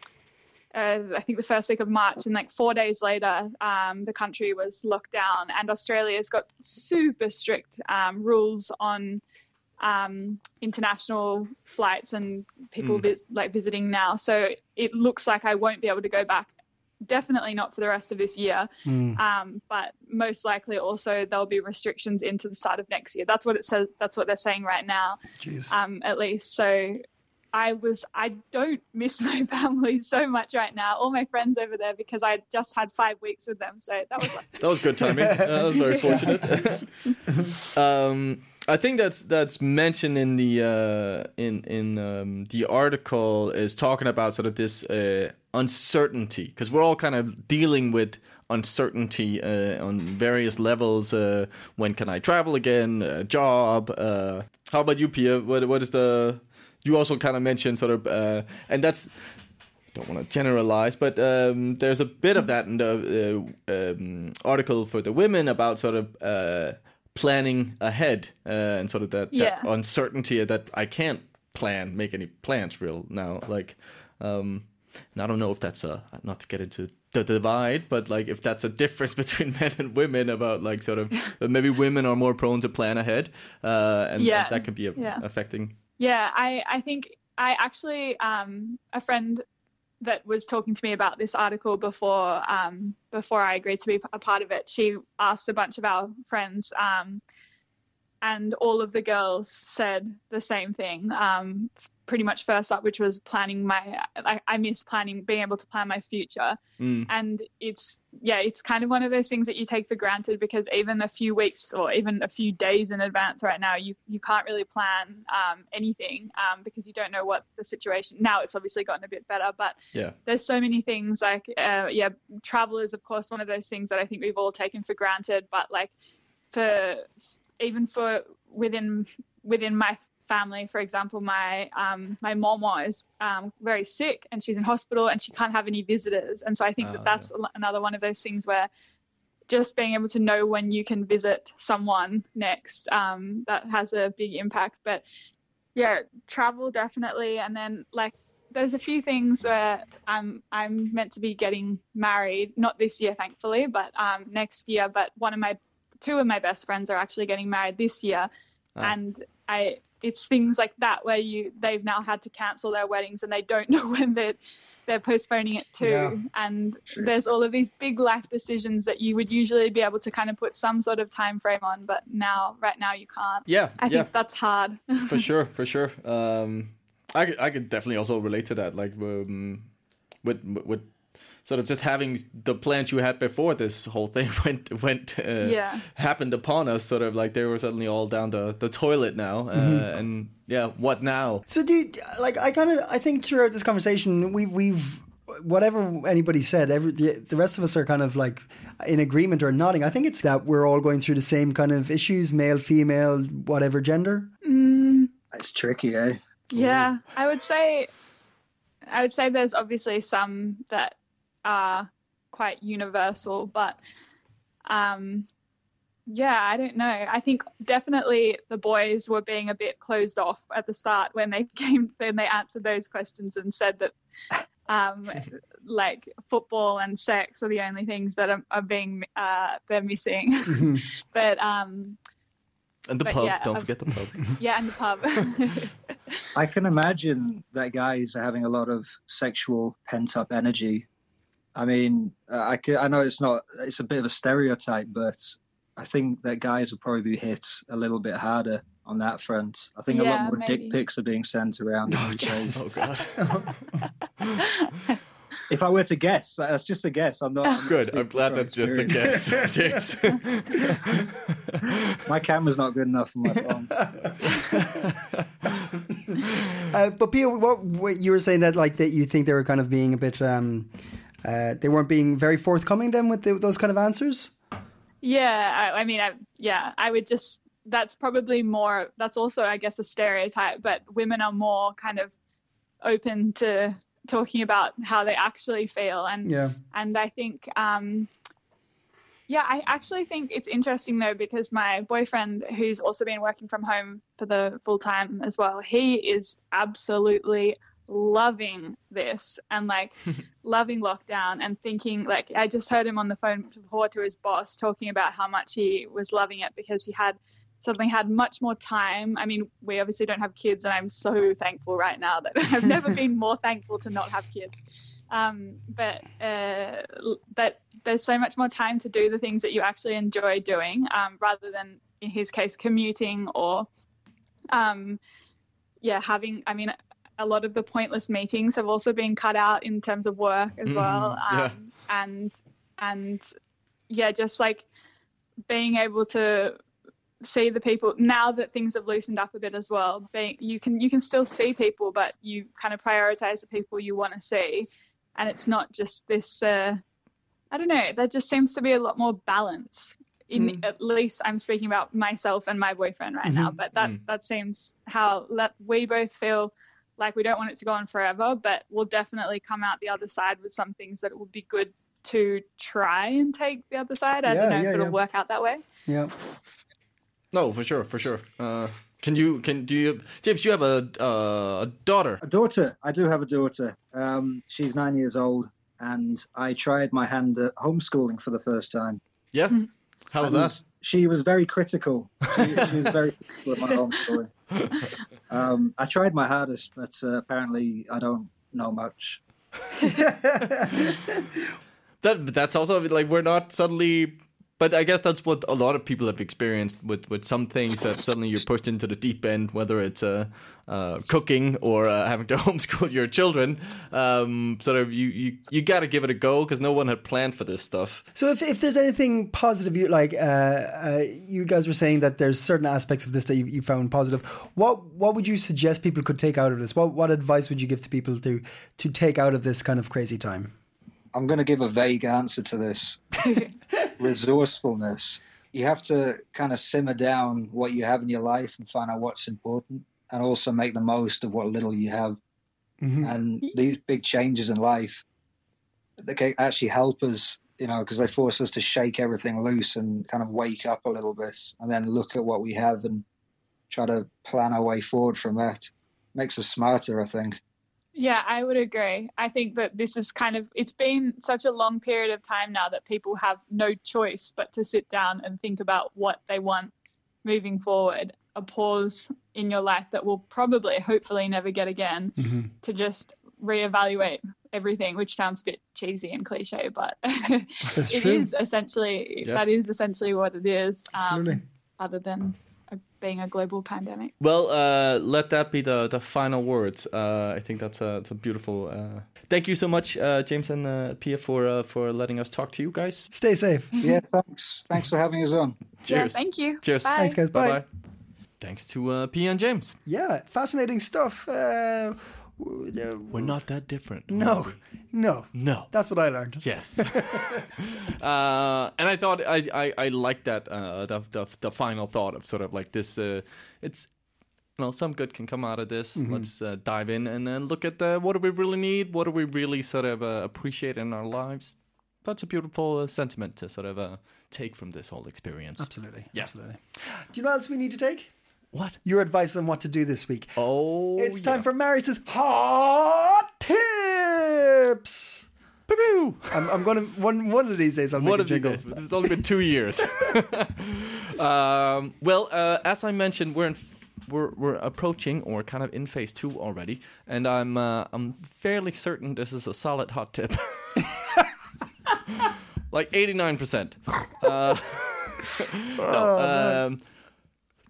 uh, I think the first week of March, and like four days later, um, the country was locked down, and Australia's got super strict um, rules on um, international flights and people vis- like visiting now. So it looks like I won't be able to go back. Definitely not for the rest of this year, um, but most likely also there'll be restrictions into the start of next year. That's what it says. That's what they're saying right now, um, at least. So I was I don't miss my family so much right now. All my friends over there because I just had five weeks with them. So that was that was good timing. Uh, that was very fortunate. um, I think that's that's mentioned in the uh, in in um, the article is talking about sort of this uh, uncertainty because we're all kind of dealing with uncertainty uh, on various levels. Uh, when can I travel again? Uh, job. Uh, how about you, Pia? What what is the? You also kind of mentioned sort of, and that's don't want to generalize, but um, there's a bit of that in the um, article for the women about sort of planning ahead uh, and sort of that, that uncertainty that I can't plan, make any plans real now. Like, um, and I don't know if that's a not to get into the divide, but like if that's a difference between men and women about like sort of maybe women are more prone to plan ahead, uh, and Yeah. that can be a, Yeah. affecting. Yeah, I, I think I actually um, a friend that was talking to me about this article before um, before I agreed to be a part of it. She asked a bunch of our friends, um, and all of the girls said the same thing. Um, pretty much first up, which was planning my. I, I miss planning, being able to plan my future, Mm. and it's yeah, it's kind of one of those things that you take for granted because even a few weeks or even a few days in advance right now, you you can't really plan um, anything um, because you don't know what the situation. Now it's obviously gotten a bit better, but Yeah. there's so many things like uh, yeah, travel is of course one of those things that I think we've all taken for granted, but like for even for within within my family, for example, my um, my mom is um, very sick and she's in hospital and she can't have any visitors, and so I think Ah, that that's a- another one of those things where just being able to know when you can visit someone next um, that has a big impact. But yeah, travel definitely, and then like there's a few things where I'm I'm meant to be getting married, not this year, thankfully, but um, next year. But one of my two of my best friends are actually getting married this year, Ah. and I it's things like that where you they've now had to cancel their weddings and they don't know when they're they're postponing it to Yeah. and there's all of these big life decisions that you would usually be able to kind of put some sort of time frame on but now right now you can't Yeah, i yeah. think that's hard for sure, for sure. Um, I could, I could definitely also relate to that. Like um, with with sort of just having the plans you had before this whole thing went went uh, Yeah. happened upon us. Sort of like they were suddenly all down the, the toilet now, uh, and yeah, what now? So do you, like I kind of I think throughout this conversation we we've whatever anybody said every the, the rest of us are kind of like in agreement or nodding. I think it's that we're all going through the same kind of issues, male, female, whatever gender. It's tricky, eh? Yeah, I would say, I would say there's obviously some that are quite universal, but um, yeah, I don't know. I think definitely the boys were being a bit closed off at the start when they came, when they answered those questions and said that, um, like football and sex are the only things that are, are being uh, they're missing. but um, And the But pub, yeah, don't I've- forget the pub. yeah, and the pub. I can imagine that guys are having a lot of sexual pent up energy. I mean, uh, I I know it's not it's a bit of a stereotype, but I think that guys will probably be hit a little bit harder on that front. I think a lot more maybe. dick pics are being sent around these days. oh god, If I were to guess, that's just a guess. I'm not I'm good. speaking I'm glad from that's just a guess, James. My camera's not good enough for my phone. Uh, but Pia, what, what you were saying that like that you think they were kind of being a bit um, uh, they weren't being very forthcoming then with the, those kind of answers. Yeah, I, I mean, I, yeah, I would just. That's probably more. That's also, I guess, a stereotype. But women are more kind of open to talking about how they actually feel, and Yeah. and I think, um, yeah, I actually think it's interesting though because my boyfriend, who's also been working from home for the full time as well, he is absolutely loving this and like loving lockdown and thinking like I just heard him on the phone before to his boss talking about how much he was loving it because he had suddenly had much more time. I mean, we obviously don't have kids, and I'm so thankful right now that I've never been more thankful to not have kids. Um, but uh, that there's so much more time to do the things that you actually enjoy doing, um, rather than in his case commuting or, um, yeah, having. I mean, a lot of the pointless meetings have also been cut out in terms of work as well, um, yeah. and and yeah, just like being able to see the people now that things have loosened up a bit as well being you can you can still see people but you kind of prioritize the people you want to see. And it's not just this uh i don't know there just seems to be a lot more balance in at least i'm speaking about myself and my boyfriend right now but that that seems how that we both feel like we don't want it to go on forever but we'll definitely come out the other side with some things that it would be good to try and take the other side i Yeah, don't know yeah, if it'll yeah. work out that way Yeah. no, for sure, for sure. Uh, can you can do you James? You have a uh, a daughter. A daughter. I do have a daughter. Um, she's nine years old, and I tried my hand at homeschooling for the first time. Yeah. How was And that? She was very critical. She, she was very critical of my homeschooling. Um, I tried my hardest, but uh, apparently I don't know much. That that's also like we're not suddenly. But I guess that's what a lot of people have experienced with, with some things that suddenly you're pushed into the deep end, whether it's uh, uh, cooking or uh, having to homeschool your children. Um, sort of you you, you got to give it a go because no one had planned for this stuff. So if, if there's anything positive, you like, uh, uh, you guys were saying that there's certain aspects of this that you, you found positive. What what would you suggest people could take out of this? What what advice would you give to people to to take out of this kind of crazy time? I'm going to give a vague answer to this. Resourcefulness. You have to kind of simmer down what you have in your life and find out what's important, and also make the most of what little you have. Mm-hmm. And these big changes in life, they can actually help us, you know, because they force us to shake everything loose and kind of wake up a little bit, and then look at what we have and try to plan our way forward from that. Makes us smarter, I think. Yeah, I would agree. I think that this is kind of, it's been such a long period of time now that people have no choice but to sit down and think about what they want moving forward. A pause in your life that will probably, hopefully, never get again to just reevaluate everything, which sounds a bit cheesy and cliche, but it true. is essentially, Yeah. that is essentially what it is, um, other than being a global pandemic. Well, uh, let that be the, the final words. Uh, I think that's a, it's a beautiful. Uh... Thank you so much, uh, James and uh, Pia, for uh, for letting us talk to you guys. Stay safe. Yeah, thanks. Thanks for having us on. Yeah, Cheers. thank you. Cheers. Bye. Thanks, guys. Bye Bye. bye. Thanks to uh, Pia and James. Yeah, fascinating stuff. We're not that different. No, no. No. That's what I learned. Yes. uh, and I thought I I, I liked that uh, the, the the final thought of sort of like this. Uh, it's you know some good can come out of this. Let's uh, dive in and then look at the what do we really need? What do we really sort of uh, appreciate in our lives? That's a beautiful uh, sentiment to sort of uh, take from this whole experience. Absolutely. Yeah. Absolutely. Do you know what else we need to take? What? Your advice on what to do this week. Oh, it's time yeah. for Marius's hot tips. Pew-pew. I'm, I'm going to one one of these days. I'll make One a of jingle. It's only been two years. um, well, uh, as I mentioned, we're in, we're we're approaching or kind of in phase two already, and I'm uh, I'm fairly certain this is a solid hot tip. like eighty nine percent. Uh, Oh,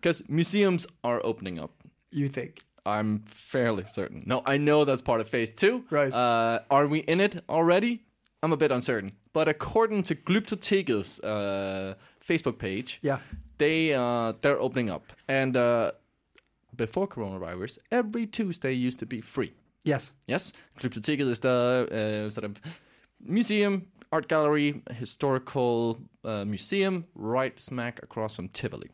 Because museums are opening up. You think? I'm fairly certain. No, I know that's part of phase two. Right. Uh, are we in it already? I'm a bit uncertain. But according to Glyptoteket's uh, Facebook page, Yeah. they uh, they're opening up. And uh, before coronavirus, every Tuesday used to be free. Yes. Yes, Glyptoteket is the uh, sort of museum, art gallery, historical uh, museum right smack across from Tivoli.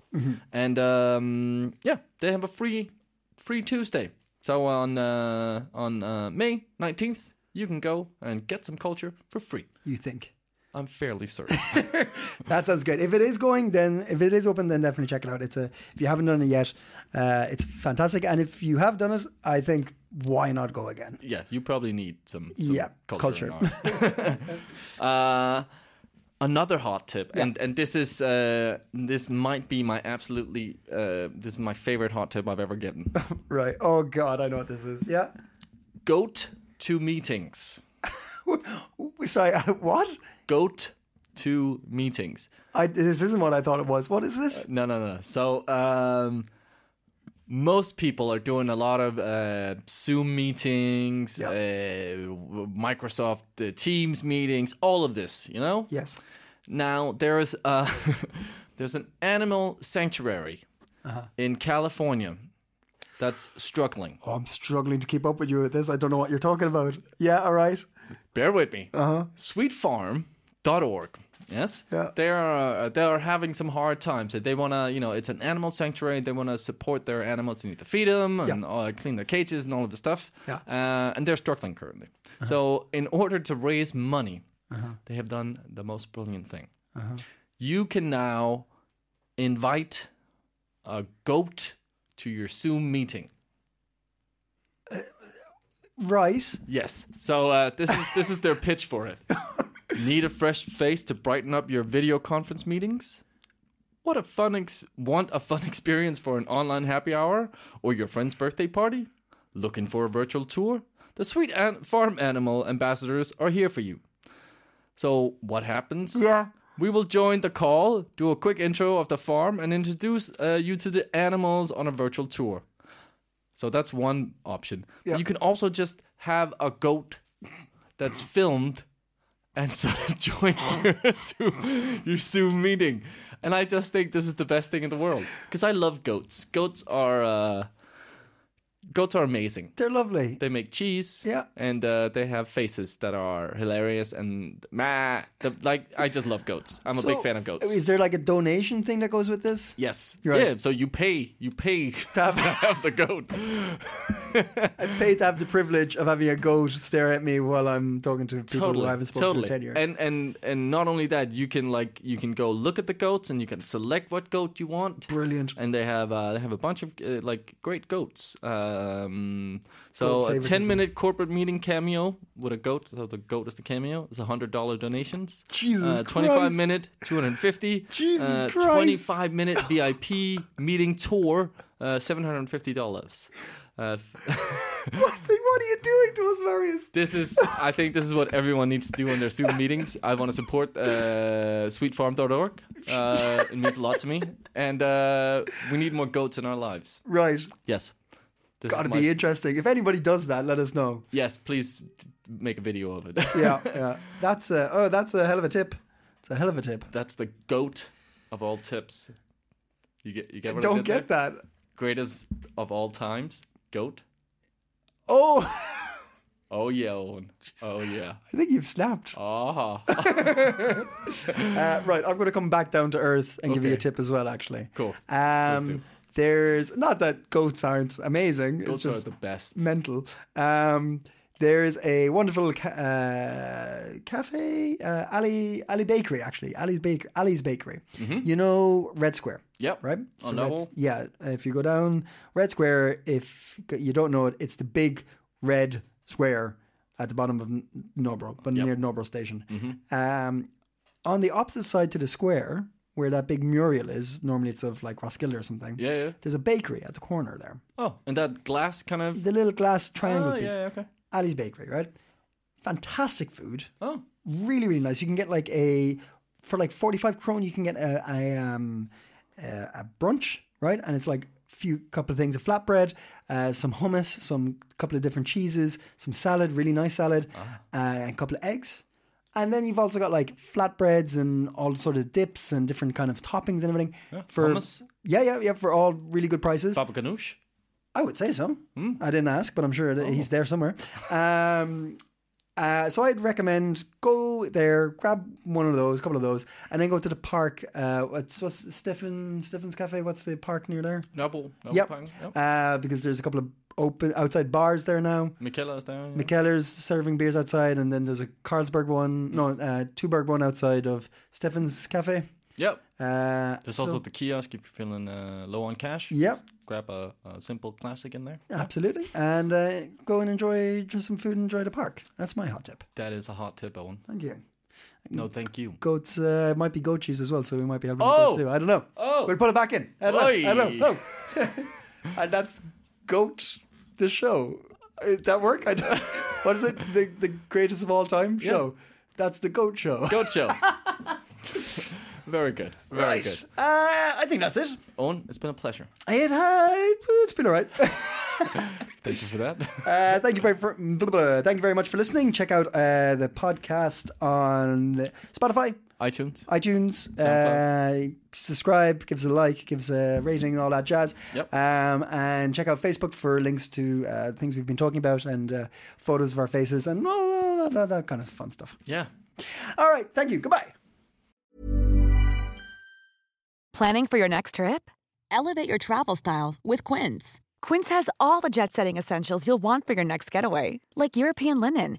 And um, yeah, they have a free free Tuesday. So on uh, on uh, May 19th, you can go and get some culture for free. You think? I'm fairly certain. That sounds good. If it is going, then if it is open, then definitely check it out. It's a if you haven't done it yet, uh, it's fantastic. And if you have done it, I think why not go again? yeah, you probably need some, some Yeah, culture. culture. uh, another hot tip, and and this is uh, this might be my absolutely uh, this is my favorite hot tip I've ever given. Right. Oh God, I know what this is. Yeah. Goat to meetings. Sorry. What? Goat to meetings. I this isn't what I thought it was. What is this? No, no, no. So, um, most people are doing a lot of uh, Zoom meetings, Yeah. uh, Microsoft uh, Teams meetings, all of this. You know. Yes. Now there is a there's an animal sanctuary in California that's struggling. Oh, I'm struggling to keep up with you with this. I don't know what you're talking about. Yeah. All right. Bear with me. Uh-huh. Sweetfarm.org. Yes. Yeah. They are uh, they are having some hard times. They want to, you know, it's an animal sanctuary. They want to support their animals. They need to feed them and uh, clean their cages and all of the stuff. Yeah. Uh, and they're struggling currently. So in order to raise money, they have done the most brilliant thing. You can now invite a goat to your Zoom meeting. Right. Yes. So uh, this is this is their pitch for it. Need a fresh face to brighten up your video conference meetings? What a fun ex- want a fun experience for an online happy hour or your friend's birthday party? Looking for a virtual tour? The Sweet an- Farm Animal ambassadors are here for you. So what happens? Yeah. We will join the call, do a quick intro of the farm, and introduce uh, you to the animals on a virtual tour. So that's one option. Yeah. You can also just have a goat that's filmed and sort of join your Zoom, your Zoom meeting. And I just think this is the best thing in the world because I love goats. Goats are uh, goats are amazing. They're lovely. They make cheese, Yeah. and uh, they have faces that are hilarious and meh. The, like I just love goats. I'm a big fan of goats. Is there like a donation thing that goes with this? Yes. You're right. Yeah. So you pay you pay to have, the goat. I paid to have the privilege of having a goat stare at me while I'm talking to people who I haven't spoken totally. to in ten years. And and and not only that, you can like you can go look at the goats and you can select what goat you want. Brilliant. And they have uh, they have a bunch of uh, like great goats. Um, so a ten minute corporate meeting cameo with a goat. So the goat is the cameo. It's a hundred dollar donations. Jesus uh, Twenty five minute, two hundred fifty. Jesus uh, Christ. Twenty five minute VIP meeting tour. Uh, Seven hundred fifty dollars. Uh, what, thing, what are you doing to us, Marius? this is, I think, this is what everyone needs to do in their Zoom meetings. I want to support uh, sweetfarm.org. Uh, it means a lot to me, and uh, we need more goats in our lives. Right. Yes, this Got to my- be interesting. If anybody does that, let us know. Yes, please make a video of it. Yeah, yeah. That's a oh, that's a hell of a tip. It's a hell of a tip. That's the goat of all tips. You get, you get what I Don't get there? that. Greatest of all times, goat. Oh, Oh yeah, Owen. Oh yeah. I think you've snapped. Ah, Uh, right, I'm going to come back down to earth and give you a tip as well. Actually, Cool. Um, there's not that goats aren't amazing. goats it's just are the best. mental. Um, there's a wonderful ca- uh, cafe, uh, Ali Ali Bakery, actually, Ali's Bakery, Ali's Bakery. You know Red Square. Mm-hmm. Yep. Right. On Red- Noble. yeah. If you go down Red Square, if you don't know it, it's the big red square at the bottom of Nørrebro, but near Nørrebro Station. Mm-hmm. Um, on the opposite side to the square, where that big mural is, normally it's of like Roskilde or something. Yeah, yeah. There's a bakery at the corner there. Oh, and that glass kind of. The little glass triangle Oh, piece. yeah, okay. Ali's Bakery, right? Fantastic food. Oh, Really, really nice. You can get like a for like forty five krone. You can get a a, um, a a brunch, right? And it's like few couple of things: a flatbread, uh, some hummus, some couple of different cheeses, some salad, really nice salad, uh, and a couple of eggs. And then you've also got like flatbreads and all sort of dips and different kind of toppings and everything. Yeah, for hummus? Yeah, yeah, yeah, for all really good prices. Baba Ganoush. I would say so. I didn't ask, but I'm sure that he's there somewhere. Um, uh, so I'd recommend go there, grab one of those, a couple of those, and then go to the park. Uh, what's, what's Stephen Stephen's Cafe? What's the park near there? Noble. Noble Yep. Yep. Uh, because there's a couple of open outside bars there now. Mikkeller is there. yeah. Mikkeller's serving beers outside, and then there's a Carlsberg one, no, uh, Tuborg one outside of Stephen's Cafe. Yep. Uh, There's so- also the kiosk if you're feeling uh, low on cash. Yep. Just grab a, a simple classic in there. absolutely, and uh, go and enjoy just some food and enjoy the park. That's my hot tip. That is a hot tip, Owen. Thank you. No, thank you. goats uh, might be goat cheese as well, so we might be having Oh! too. I don't know. Oh! we'll put it back in. I don't know. I don't know. No. and that's goat the show. Does that work? I don't, what is it? The the greatest of all time show. That's the goat show. Goat show. Very good. Very right. good. Uh, I think that's it. Owen, it's been a pleasure. It uh, it's been all right. Thank you for that. Uh, thank you very for, blah, blah, thank you very much for listening. Check out uh, the podcast on Spotify, iTunes. iTunes. Uh, subscribe, give us a like, give us a rating, and all that jazz. Yep. Um, and check out Facebook for links to uh, things we've been talking about and uh, photos of our faces and all that, that, that kind of fun stuff. Yeah. All right. Thank you. Goodbye. Planning for your next trip? Elevate your travel style with Quince. Quince has all the jet setting essentials you'll want for your next getaway, like European linen,